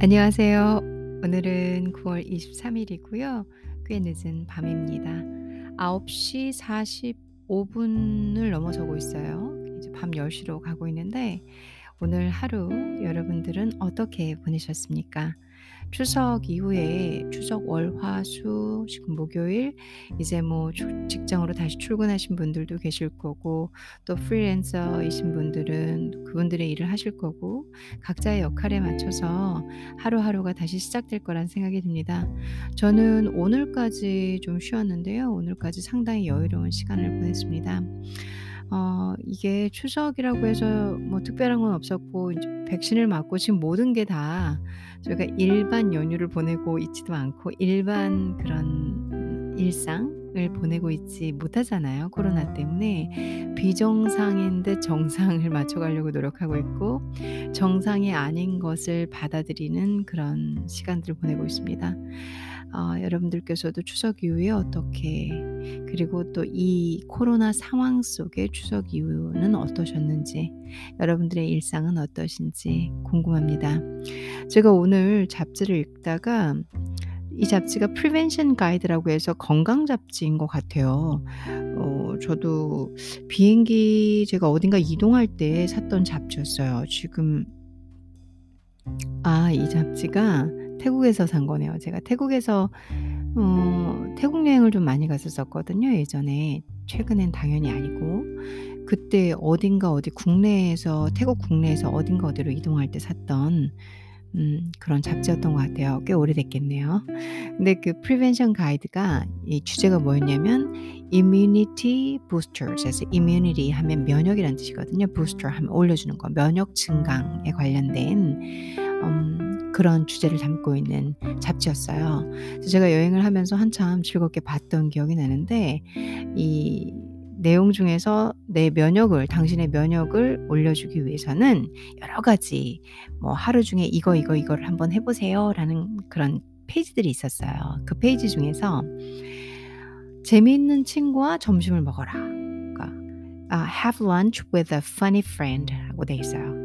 안녕하세요. 오늘은 9월 23 일이고요. 꽤 늦은 밤입니다. 9시 45 분을 넘어서고 있어요. 이제 밤 10 시로 가고 있는데 오늘 하루 여러분들은 어떻게 보내셨습니까? 추석 이후에 추석 월, 화, 수, 지금 목요일 이제 뭐 주- 직장으로 다시 출근하신 분들도 계실 거고 또 프리랜서이신 분들은 그분들의 일을 하실 거고 각자의 역할에 맞춰서 하루하루가 다시 시작될 거란 생각이 듭니다. 저는 오늘까지 좀 쉬었는데요. 오늘까지 상당히 여유로운 시간을 보냈습니다. 어 이게 추석이라고 해서 뭐 특별한 건 없었고 인제 백신을 맞고 지금 모든 게 다 저희가 일반 연휴를 보내고 있지도 않고 일반 그런 음 일상을 보내고 있지 못하잖아요, 코로나 때문에. 비정상인 듯 정상을 맞춰 가려고 노력하고 있고 정상이 아닌 것을 받아들이는 그런 시간들을 보내고 있습니다. 어 여러분들께서도 추석 이후에 어떻게 그리고 또 이 코로나 상황 속에 추석 이후는 어떠셨는지 여러분들의 일상은 어떠신지 궁금합니다. 제가 오늘 잡지를 읽다가 이 잡지가 Prevention Guide라고 해서 건강 잡지인 것 같아요. 어 저도 비행기 제가 어딘가 이동할 때 샀던 잡지였어요. 지금 아 이 잡지가 태국에서 산 거네요. 제가 태국에서 어 태국 여행을 좀 많이 갔었었거든요 예전에. 최근엔 당연히 아니고. 그때 어딘가 어디 국내에서 태국 국내에서 어딘가 어디로 이동할 때 샀던 음 그런 잡지였던 것 같아요. 꽤 오래됐겠네요. 근데 그 Prevention Guide가 이 주제가 뭐였냐면 immunity boosters 그래서 immunity 하면 면역이라는 뜻이거든요. booster 하면 올려주는 거. 면역 증강에 관련된 음 그런 주제를 담고 있는 잡지였어요. 그래서 제가 여행을 하면서 한참 즐겁게 봤던 기억이 나는데 이 내용 중에서 내 면역을 당신의 면역을 올려주기 위해서는 여러 가지 뭐 "하루 중에 이거, 이거, 이거를 한번 해 보세요."라는 그런 페이지들이 있었어요. 그 페이지 중에서 "재미있는 친구와 점심을 먹어라." 그러니까 아 "Have lunch with a funny friend."라고 돼 있어요.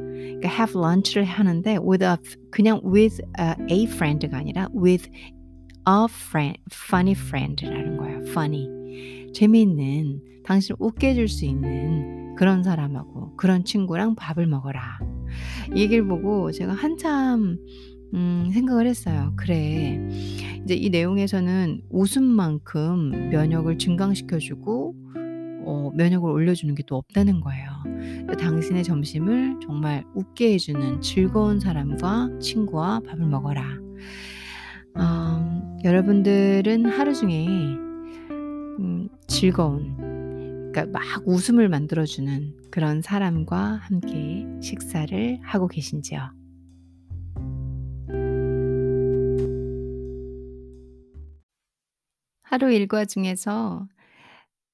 그러니까 have lunch를 하는데 with a 그냥 with a friend가 아니라 with a friend funny friend라는 거예요. funny. 재미있는 당신을 웃게 해줄 수 있는 그런 사람하고 그런 친구랑 밥을 먹어라. 이 얘기를 보고 제가 한참 음 생각을 했어요. '그래. 이제 이 내용에서는 웃음만큼 면역을 증강시켜 주고 어 면역을 올려주는 게 또 없다는 거예요. 그 당신의 점심을 정말 웃게 해 주는 즐거운 사람과 친구와 밥을 먹어라. 어 여러분들은 하루 중에 음 즐거운 그러니까 막 웃음을 만들어 주는 그런 사람과 함께 식사를 하고 계신지요? 하루 일과 중에서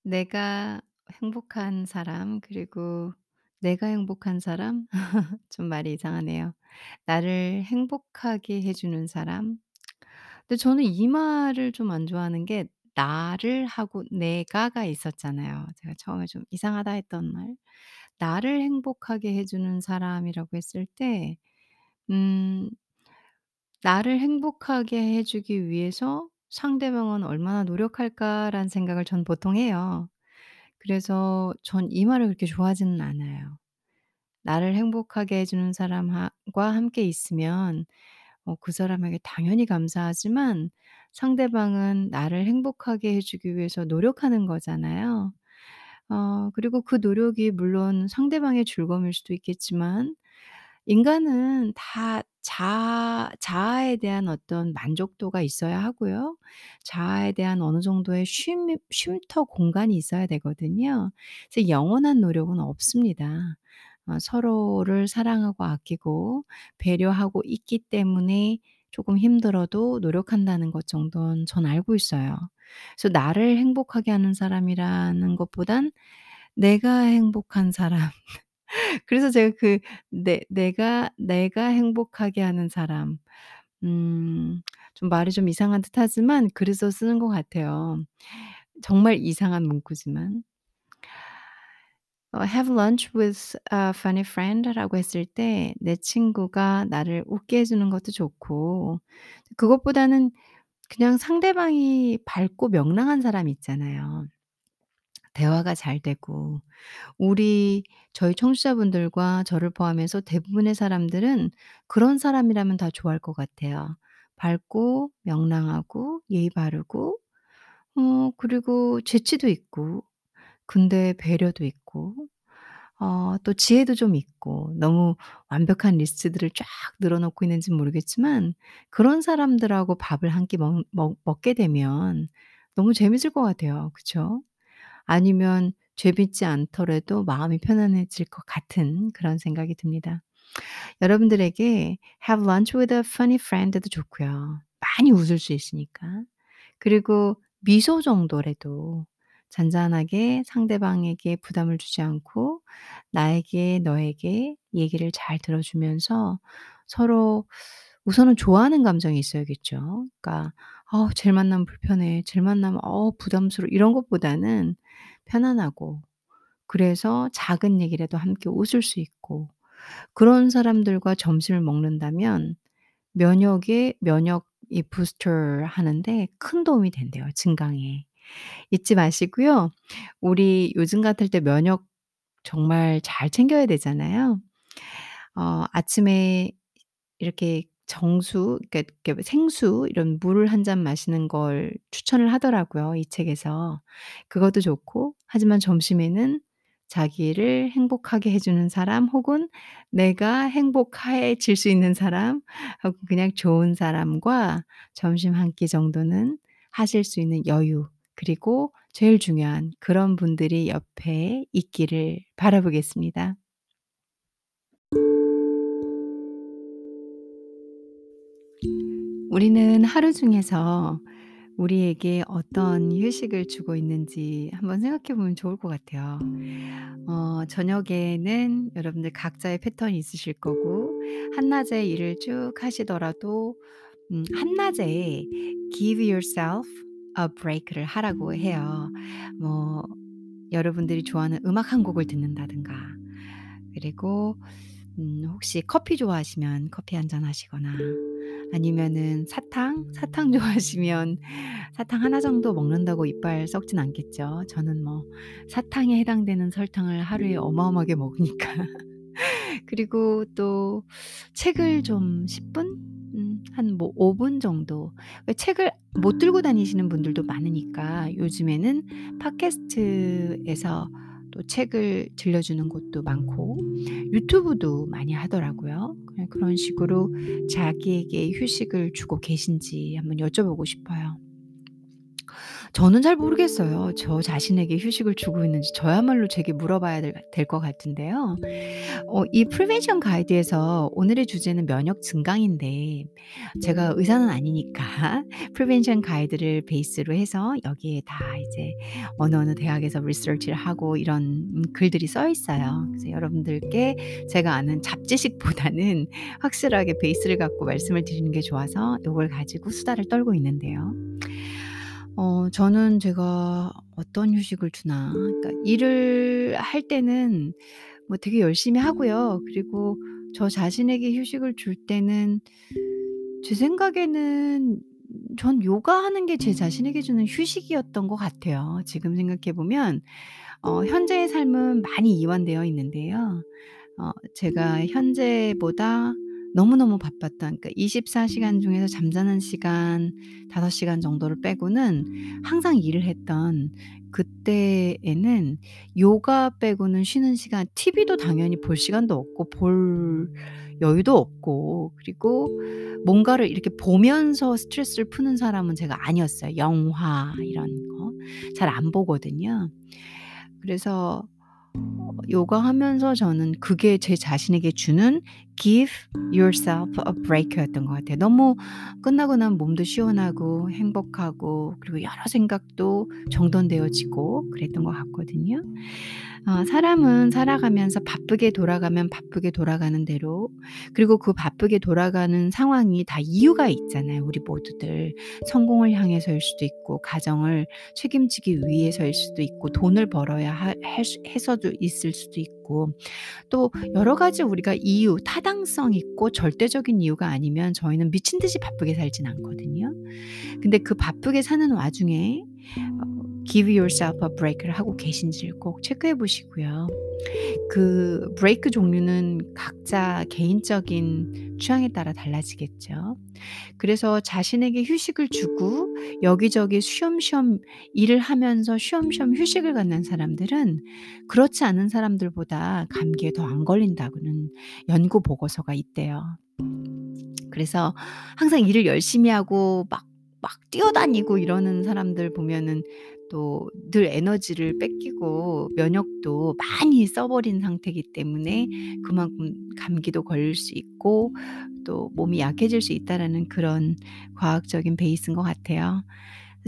내가 행복한 사람 그리고 내가 행복한 사람 좀 말이 이상하네요. 나를 행복하게 해 주는 사람. 근데 저는 이 말을 좀 안 좋아하는 게 나를 하고 내가가 있었잖아요. 제가 처음에 좀 이상하다 했던 말. 나를 행복하게 해 주는 사람이라고 했을 때 음 나를 행복하게 해 주기 위해서 ' 상대방은 얼마나 노력할까.'라는 생각을 전 보통 해요. 그래서 전 이 말을 그렇게 좋아하지는 않아요. 나를 행복하게 해 주는 사람과 함께 있으면 어 그 사람에게 당연히 감사하지만 상대방은 나를 행복하게 해 주기 위해서 노력하는 거잖아요. 어 그리고 그 노력이 물론 상대방의 즐거움일 수도 있겠지만 인간은 다 자아 자아에 대한 어떤 만족도가 있어야 하고요. 자아에 대한 어느 정도의 쉼 쉼터 공간이 있어야 되거든요. 그래서 영원한 노력은 없습니다. 어 서로를 사랑하고 아끼고 배려하고 있기 때문에 조금 힘들어도 노력한다는 것 정도는 전 알고 있어요. 그래서 나를 행복하게 하는 사람이라는 것보단 내가 행복한 사람 그래서 제가 그 내 내가 내가 행복하게 하는 사람 음 좀 말이 좀 이상한 듯하지만 그래서 쓰는 것 같아요. 정말 이상한 문구지만. 어 "Have lunch with a funny friend."라고 했을 때 내 친구가 나를 웃게 해 주는 것도 좋고 그것보다는 그냥 상대방이 밝고 명랑한 사람 있잖아요. 대화가 잘 되고 우리 저희 청취자분들과 저를 포함해서 대부분의 사람들은 그런 사람이라면 다 좋아할 것 같아요. 밝고 명랑하고 예의 바르고 어 그리고 재치도 있고 근데 배려도 있고 어 또 지혜도 좀 있고 너무 완벽한 리스트들을 쫙 늘어 놓고 있는지는 모르겠지만 그런 사람들하고 밥을 한끼먹 먹 먹게 되면 너무 재밌을 것 같아요. 그쵸? 아니면 재밌지 않더라도 마음이 편안해질 것 같은 그런 생각이 듭니다. 여러분들에게 have lunch with a funny friend도 좋고요. 많이 웃을 수 있으니까. 그리고 미소 정도라도 잔잔하게 상대방에게 부담을 주지 않고 나에게 너에게 얘기를 잘 들어 주면서 서로 우선은 좋아하는 감정이 있어야겠죠. 그러니까 ' 아 쟤를 만나면 불편해. 쟤를 만나면 어 부담스러워.' 이런 것보다는 편안하고 그래서 작은 얘기라도 함께 웃을 수 있고 그런 사람들과 점심을 먹는다면 면역에 면역 이 부스터 하는데 큰 도움이 된대요, 증강에. 잊지 마시고요. 우리 요즘 같을 때 면역 정말 잘 챙겨야 되잖아요. 어 아침에 이렇게 정수 그러니까 생수 이런 물을 한잔 마시는 걸 추천을 하더라고요, 이 책에서. 그것도 좋고 하지만 점심에는 자기를 행복하게 해 주는 사람 혹은 내가 행복해질 수 있는 사람 혹은 그냥 좋은 사람과 점심 한끼 정도는 하실 수 있는 여유 그리고 제일 중요한 그런 분들이 옆에 있기를 바라보겠습니다. 우리는 하루 중에서 우리에게 어떤 휴식을 주고 있는지 한번 생각해 보면 좋을 것 같아요. 어 저녁에는 여러분들 각자의 패턴이 있으실 거고 한낮에 일을 쭉 하시더라도 음 한낮에 give yourself a break를 하라고 해요. 뭐 여러분들이 좋아하는 음악 한 곡을 듣는다든가 그리고 음 혹시 커피 좋아하시면 커피 한 잔 하시거나 아니면은 사탕, 사탕 좋아하시면 사탕 하나 정도 먹는다고 이빨 썩진 않겠죠. 저는 뭐 사탕에 해당되는 설탕을 하루에 어마어마하게 먹으니까. 그리고 또 책을 좀 10 분? 음 한뭐 5분 정도 왜 책을 못 들고 다니시는 분들도 많으니까 요즘에는 팟캐스트에서 또 책을 들려주는 곳도 많고 유튜브도 많이 하더라고요. 그런 식으로 자기에게 휴식을 주고 계신지 한번 여쭤보고 싶어요. 저는 잘 모르겠어요. 저 자신에게 휴식을 주고 있는지 저야말로 제게 물어봐야 될될것 같은데요. 어 이 Prevention Guide에서 오늘의 주제는 면역 증강인데 제가 의사는 아니니까 Prevention Guide를 베이스로 해서 여기에 다 이제 어느 어느 대학에서 리서치를 하고 이런 음 글들이 써 있어요. 그래서 여러분들께 제가 아는 잡지식보다는 확실하게 베이스를 갖고 말씀을 드리는 게 좋아서 요걸 가지고 수다를 떨고 있는데요. 어 저는 제가 어떤 휴식을 주나 그러니까 일을 할 때는 뭐 되게 열심히 하고요. 그리고 저 자신에게 휴식을 줄 때는 제 생각에는 전 요가하는 게 제 자신에게 주는 휴식이었던 것 같아요. 지금 생각해 보면 어 현재의 삶은 많이 이완되어 있는데요. 어 제가 현재보다 너무너무 바빴던 그러니까 24 시간 중에서 잠자는 시간 5 시간 정도를 빼고는 항상 일을 했던 그때에는 요가 빼고는 쉬는 시간 TV도 당연히 볼 시간도 없고 볼 여유도 없고 그리고 뭔가를 이렇게 보면서 스트레스를 푸는 사람은 제가 아니었어요. 영화 이런 거 잘 안 보거든요. 그래서 어 요가하면서 저는 그게 제 자신에게 주는 "Give yourself a break"였던 것 같아요. 너무 끝나고 나면 몸도 시원하고 행복하고 그리고 여러 생각도 정돈되어지고 그랬던 것 같거든요. 어 사람은 살아가면서 바쁘게 돌아가면 바쁘게 돌아가는 대로 그리고 그 바쁘게 돌아가는 상황이 다 이유가 있잖아요 우리 모두들. 성공을 향해서일 수도 있고 가정을 책임지기 위해서일 수도 있고 돈을 벌어야 하 해서도 있을 수도 있고 또 여러 가지 우리가 이유, 타당성 있고 절대적인 이유가 아니면 저희는 미친 듯이 바쁘게 살진 않거든요. 근데 그 바쁘게 사는 와중에 어 give yourself a break을 하고 계신지를 꼭 체크해 보시고요. 그 브레이크 종류는 각자 개인적인 취향에 따라 달라지겠죠. 그래서 자신에게 휴식을 주고 여기저기 쉬엄쉬엄 일을 하면서 쉬엄쉬엄 휴식을 갖는 사람들은 그렇지 않은 사람들보다 감기에 더 안 걸린다고는 연구 보고서가 있대요. 그래서 항상 일을 열심히 하고 막 막 뛰어다니고 이러는 사람들 보면은 또 늘 에너지를 뺏기고 면역도 많이 써 버린 상태이기 때문에 그만큼 감기도 걸릴 수 있고 또 몸이 약해질 수 있다라는 그런 과학적인 베이스인 것 같아요.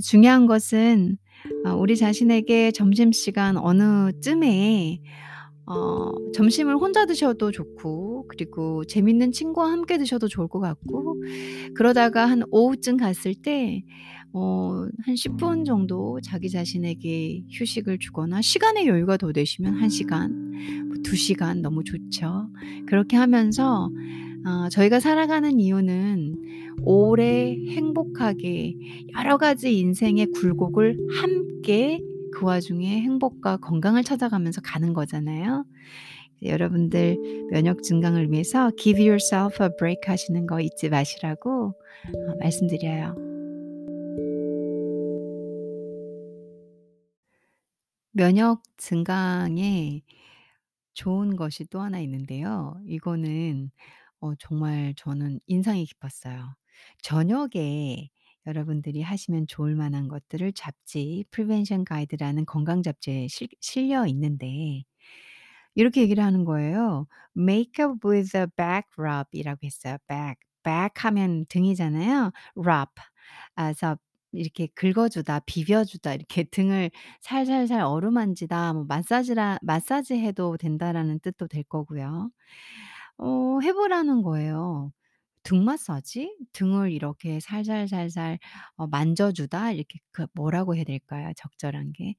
중요한 것은 어 우리 자신에게 점심시간 어느 쯤에 어 점심을 혼자 드셔도 좋고 그리고 재밌는 친구와 함께 드셔도 좋을 것 같고 그러다가 한 오후쯤 갔을 때 어 한 10분 정도 자기 자신에게 휴식을 주거나 시간의 여유가 더 되시면 1 시간 뭐 2 시간 너무 좋죠. 그렇게 하면서 어 저희가 살아가는 이유는 오래 행복하게 여러 가지 인생의 굴곡을 함께 그 와중에 행복과 건강을 찾아가면서 가는 거잖아요. 여러분들 면역 증강을 위해서 give yourself a break 하시는 거 잊지 마시라고 어 말씀드려요. 면역 증강에 좋은 것이 또 하나 있는데요. 이거는 어 정말 저는 인상이 깊었어요. 저녁에 여러분들이 하시면 좋을 만한 것들을 잡지 Prevention Guide라는 건강 잡지에 실 실려 있는데 이렇게 얘기를 하는 거예요. "Make up with a back rub" 이라고 했어요. back. back 하면 등이잖아요. rub. 아 그래서 이렇게 긁어주다, 비벼주다, 이렇게 등을 살살살 어루만지다, 뭐 마사지라 마사지 해도 된다라는 뜻도 될 거고요. 어 해 보라는 거예요. 등 마사지? 등을 이렇게 살살살살 어 만져주다 이렇게 그 뭐라고 해야 될까요? 적절한 게.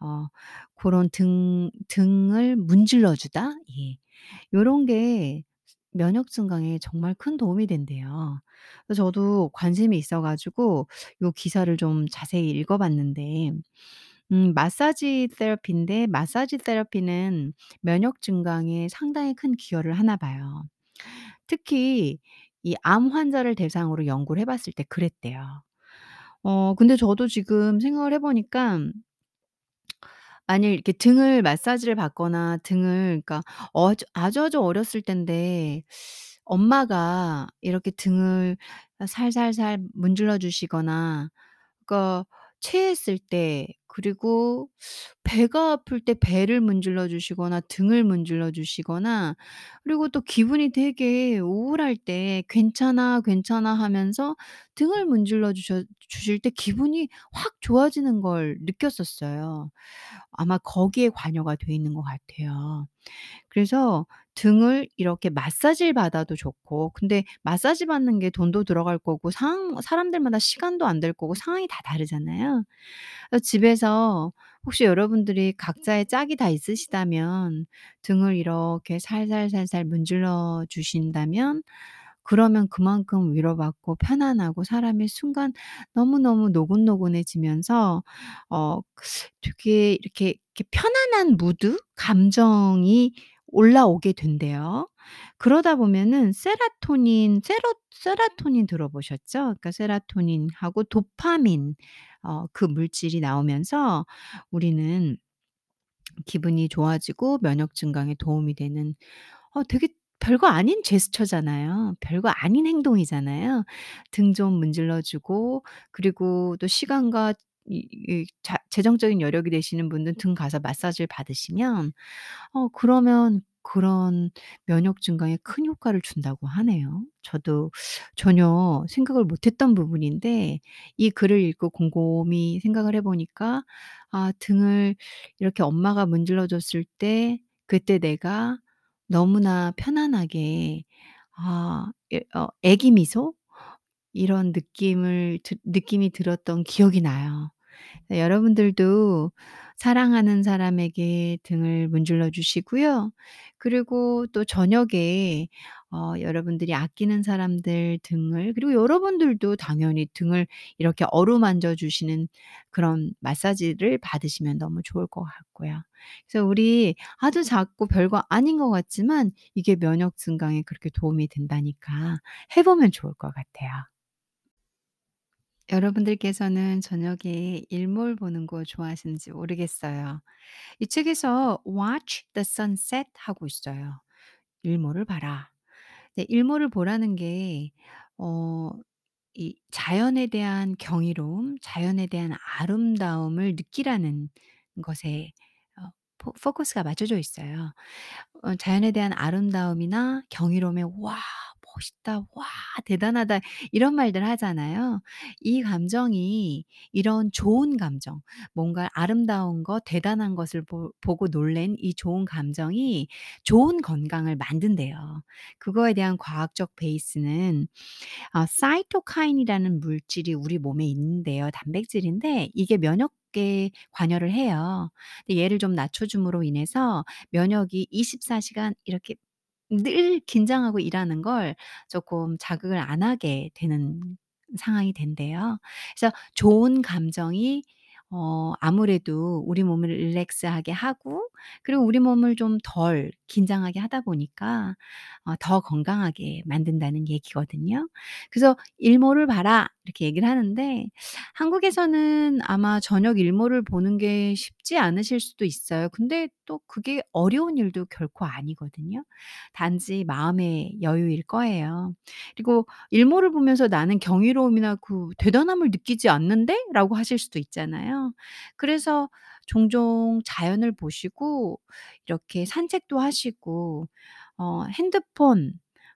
어 고런 등 등을 문질러 주다? 예. 요런 게 면역 증강에 정말 큰 도움이 된대요. 그래서 저도 관심이 있어 가지고 요 기사를 좀 자세히 읽어 봤는데 음 마사지 테라피인데 마사지 테라피는 면역 증강에 상당히 큰 기여를 하나 봐요. 특히 이 암 환자를 대상으로 연구를 해 봤을 때 그랬대요. 어 근데 저도 지금 생각을 해 보니까 만일 이렇게 등을 마사지를 받거나 등을 그러니까 어주 아주 아주 어렸을 땐데 엄마가 이렇게 등을 살살살 문질러 주시거나 그러니까 체했을 때 그리고 배가 아플 때 배를 문질러 주시거나 등을 문질러 주시거나 그리고 또 기분이 되게 우울할 때 "괜찮아, 괜찮아." 하면서 등을 문질러 주셔 주실 때 기분이 확 좋아지는 걸 느꼈었어요. 아마 거기에 관여가 돼 있는 것 같아요. 그래서 등을 이렇게 마사지를 받아도 좋고 근데 마사지 받는 게 돈도 들어갈 거고 상황 사람들마다 시간도 안 될 거고 상황이 다 다르잖아요. 그래서 집에서 혹시 여러분들이 각자의 짝이 다 있으시다면 등을 이렇게 살살살살 문질러 주신다면 그러면 그만큼 위로받고 편안하고 사람이 순간 너무너무 노곤노곤해지면서 어 되게 이렇게 이렇게 편안한 무드 감정이 올라오게 된대요. 그러다 보면은 세라토닌 세로 세라토닌 들어보셨죠? 그러니까 세라토닌하고 도파민 어 그 물질이 나오면서 우리는 기분이 좋아지고 면역 증강에 도움이 되는 어 되게 별거 아닌 제스처잖아요. 별거 아닌 행동이잖아요. 등 좀 문질러 주고 그리고 또 시간과 이 재정적인 여력이 되시는 분들은 등 가서 마사지를 받으시면 어 그러면 그런 면역 증강에 큰 효과를 준다고 하네요. 저도 전혀 생각을 못 했던 부분인데 이 글을 읽고 곰곰이 생각을 해 보니까 아 등을 이렇게 엄마가 문질러 줬을 때 그때 내가 너무나 편안하게 아 예 어 애기 미소 이런 느낌을 드 느낌이 들었던 기억이 나요. 네 여러분들도 사랑하는 사람에게 등을 문질러 주시고요. 그리고 또 저녁에 어 여러분들이 아끼는 사람들 등을 그리고 여러분들도 당연히 등을 이렇게 어루만져 주시는 그런 마사지를 받으시면 너무 좋을 것 같고요. 그래서 우리 아주 작고 별거 아닌 것 같지만 이게 면역 증강에 그렇게 도움이 된다니까 해 보면 좋을 것 같아요. 여러분들께서는 저녁에 일몰 보는 거 좋아하시는지 모르겠어요. 이 책에서 "Watch the sunset." 하고 있어요. 일몰을 봐라. 네 일몰을 보라는 게 어 이 자연에 대한 경이로움, 자연에 대한 아름다움을 느끼라는 것에 어 포 포커스가 맞춰져 있어요. 어 자연에 대한 아름다움이나 경이로움에 "와 멋있다. 와 대단하다." 이런 말들 하잖아요. 이 감정이 이런 좋은 감정 뭔가 아름다운 것 대단한 것을 보 보고 놀란 이 좋은 감정이 좋은 건강을 만든대요. 그거에 대한 과학적 베이스는 아 사이토카인이라는 물질이 우리 몸에 있는데요. 단백질인데 이게 면역에 관여를 해요. 얘를 좀 낮춰 줌으로 인해서 면역이 24 시간 이렇게 늘 긴장하고 일하는 걸 쪼끔 자극을 안 하게 되는 상황이 된대요. 그래서 좋은 감정이 어 아무래도 우리 몸을 릴렉스하게 하고 그리고 우리 몸을 좀 덜 긴장하게 하다 보니까 어 더 건강하게 만든다는 얘기거든요. 그래서 "일몰을 봐라." 이렇게 얘기를 하는데 한국에서는 아마 저녁 일몰을 보는 게 쉽지 않으실 수도 있어요. 근데 또 그게 어려운 일도 결코 아니거든요. 단지 마음의 여유일 거예요. 그리고 "일몰을 보면서 나는 경이로움이나 그 대단함을 느끼지 않는데?"라고 하실 수도 있잖아요. 그래서 종종 자연을 보시고 이렇게 산책도 하시고 어 핸드폰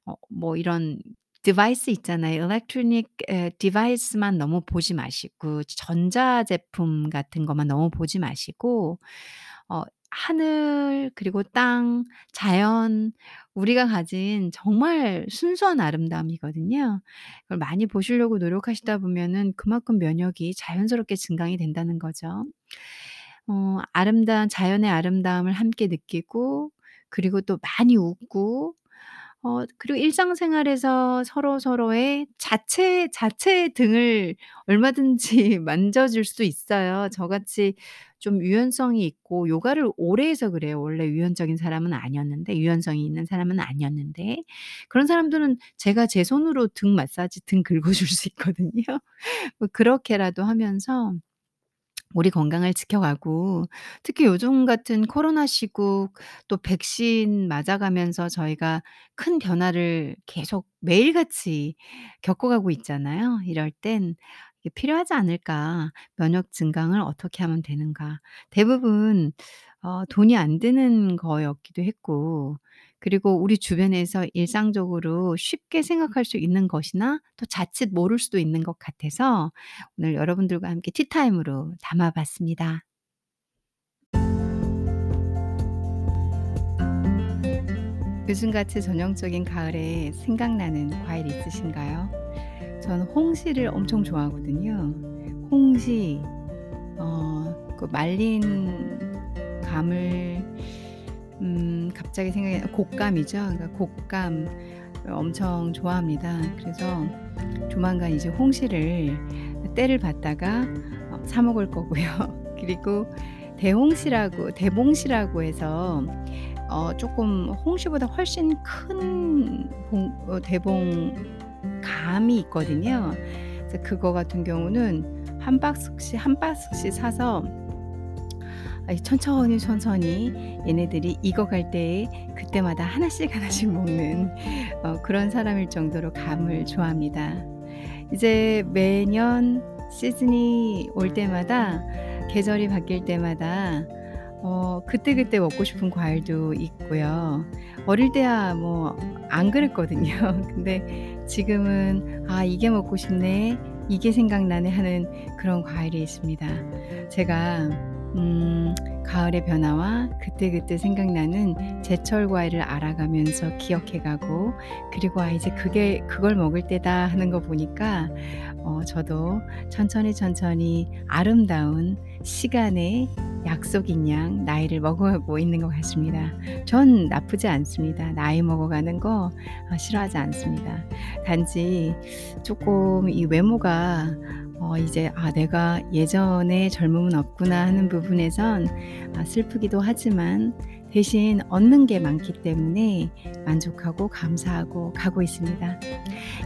어 뭐 이런 device 있잖아요. electronic 에 device만 너무 보지 마시고 전자 제품 같은 것만 너무 보지 마시고 어 하늘 그리고 땅, 자연 우리가 가진 정말 순수한 아름다움이거든요. 그걸 많이 보시려고 노력하시다 보면은 그만큼 면역이 자연스럽게 증강이 된다는 거죠. 어 아름다운 자연의 아름다움을 함께 느끼고 그리고 또 많이 웃고 어 그리고 일상생활에서 서로 서로의 자체 자체의 등을 얼마든지 만져 줄 수 있어요. 저같이 좀 유연성이 있고 요가를 오래 해서 그래요. 원래 유연적인 사람은 아니었는데 유연성이 있는 사람은 아니었는데 그런 사람들은 제가 제 손으로 등 마사지 등 긁어 줄 수 있거든요. 뭐 그렇게라도 하면서 우리 건강을 지켜가고 특히 요즘 같은 코로나 시국 또 백신 맞아 가면서 저희가 큰 변화를 계속 매일같이 겪어가고 있잖아요. 이럴 땐 필요하지 않을까? 면역 증강을 어떻게 하면 되는가? 대부분 어 돈이 안 드는 거였기도 했고 그리고 우리 주변에서 일상적으로 쉽게 생각할 수 있는 것이나 또 자칫 모를 수도 있는 것 같아서 오늘 여러분들과 함께 티타임으로 담아 봤습니다. 요즘같이 전형적인 가을에 생각나는 과일 있으신가요? 저는 홍시를 엄청 좋아하거든요. 홍시 어 그 말린 감을 음 갑자기 생각이 곶감이죠. 그러니까 곶감 엄청 좋아합니다. 그래서 조만간 이제 홍시를 때를 봤다가 어사 먹을 거고요. 그리고 대홍시라고 대봉시라고 해서 어 쪼끔 홍시보다 훨씬 큰 봉 어 대봉 감이 있거든요. 그래서 그거 같은 경우는 한 박스씩 한 박스씩 사서 천천히, 천천히 얘네들이 익어갈 때에 그때마다 하나씩, 하나씩 먹는 어 그런 사람일 정도로 감을 좋아합니다. 이제 매년 시즌이 올 때마다 계절이 바뀔 때마다 어 그때그때 먹고 싶은 과일도 있고요. 어릴 때야 뭐 안 그랬거든요. 근데 지금은 '아 이게 먹고 싶네. 이게 생각나네.' 하는 그런 과일이 있습니다. 제가 음 가을의 변화와 그때그때 생각나는 제철 과일을 알아가면서 기억해 가고 그리고 '아 이제 그게 그걸 먹을 때다.' 하는 거 보니까 어 저도 천천히, 천천히 아름다운 시간의 약속인 양 나이를 먹어가고 있는 것 같습니다. 전 나쁘지 않습니다. 나이 먹어가는 거어 싫어하지 않습니다. 단지 쪼끔 이 외모가 어 이제 '아 내가 예전에 젊음은 없구나.' 하는 부분에선 아 슬프기도 하지만 대신 얻는 게 많기 때문에 만족하고 감사하고 가고 있습니다.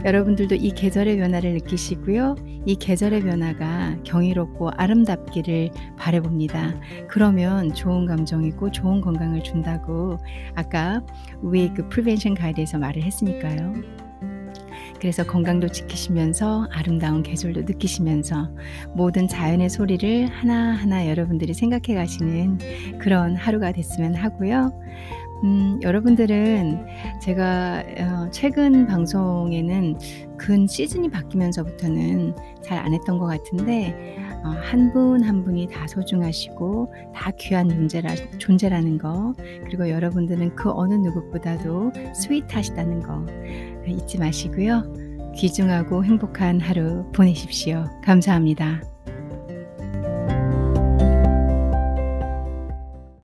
여러분들도 이 계절의 변화를 느끼시고요. 이 계절의 변화가 경이롭고 아름답기를 바라 봅니다. 그러면 좋은 감정이고 좋은 건강을 준다고 아까 우리 그 Prevention Guide에서 말을 했으니까요. 그래서 건강도 지키시면서 아름다운 계절도 느끼시면서 모든 자연의 소리를 하나하나 여러분들이 생각해 가시는 그런 하루가 됐으면 하고요. 음 여러분들은 제가 어 최근 방송에는 근 시즌이 바뀌면서부터는 잘 안 했던 것 같은데 어한분한 분이 다 소중하시고 다 귀한 존재라 존재라는 거 그리고 여러분들은 그 어느 누구보다도 스윗하시다는 거 잊지 마시고요. 귀중하고 행복한 하루 보내십시오. 감사합니다.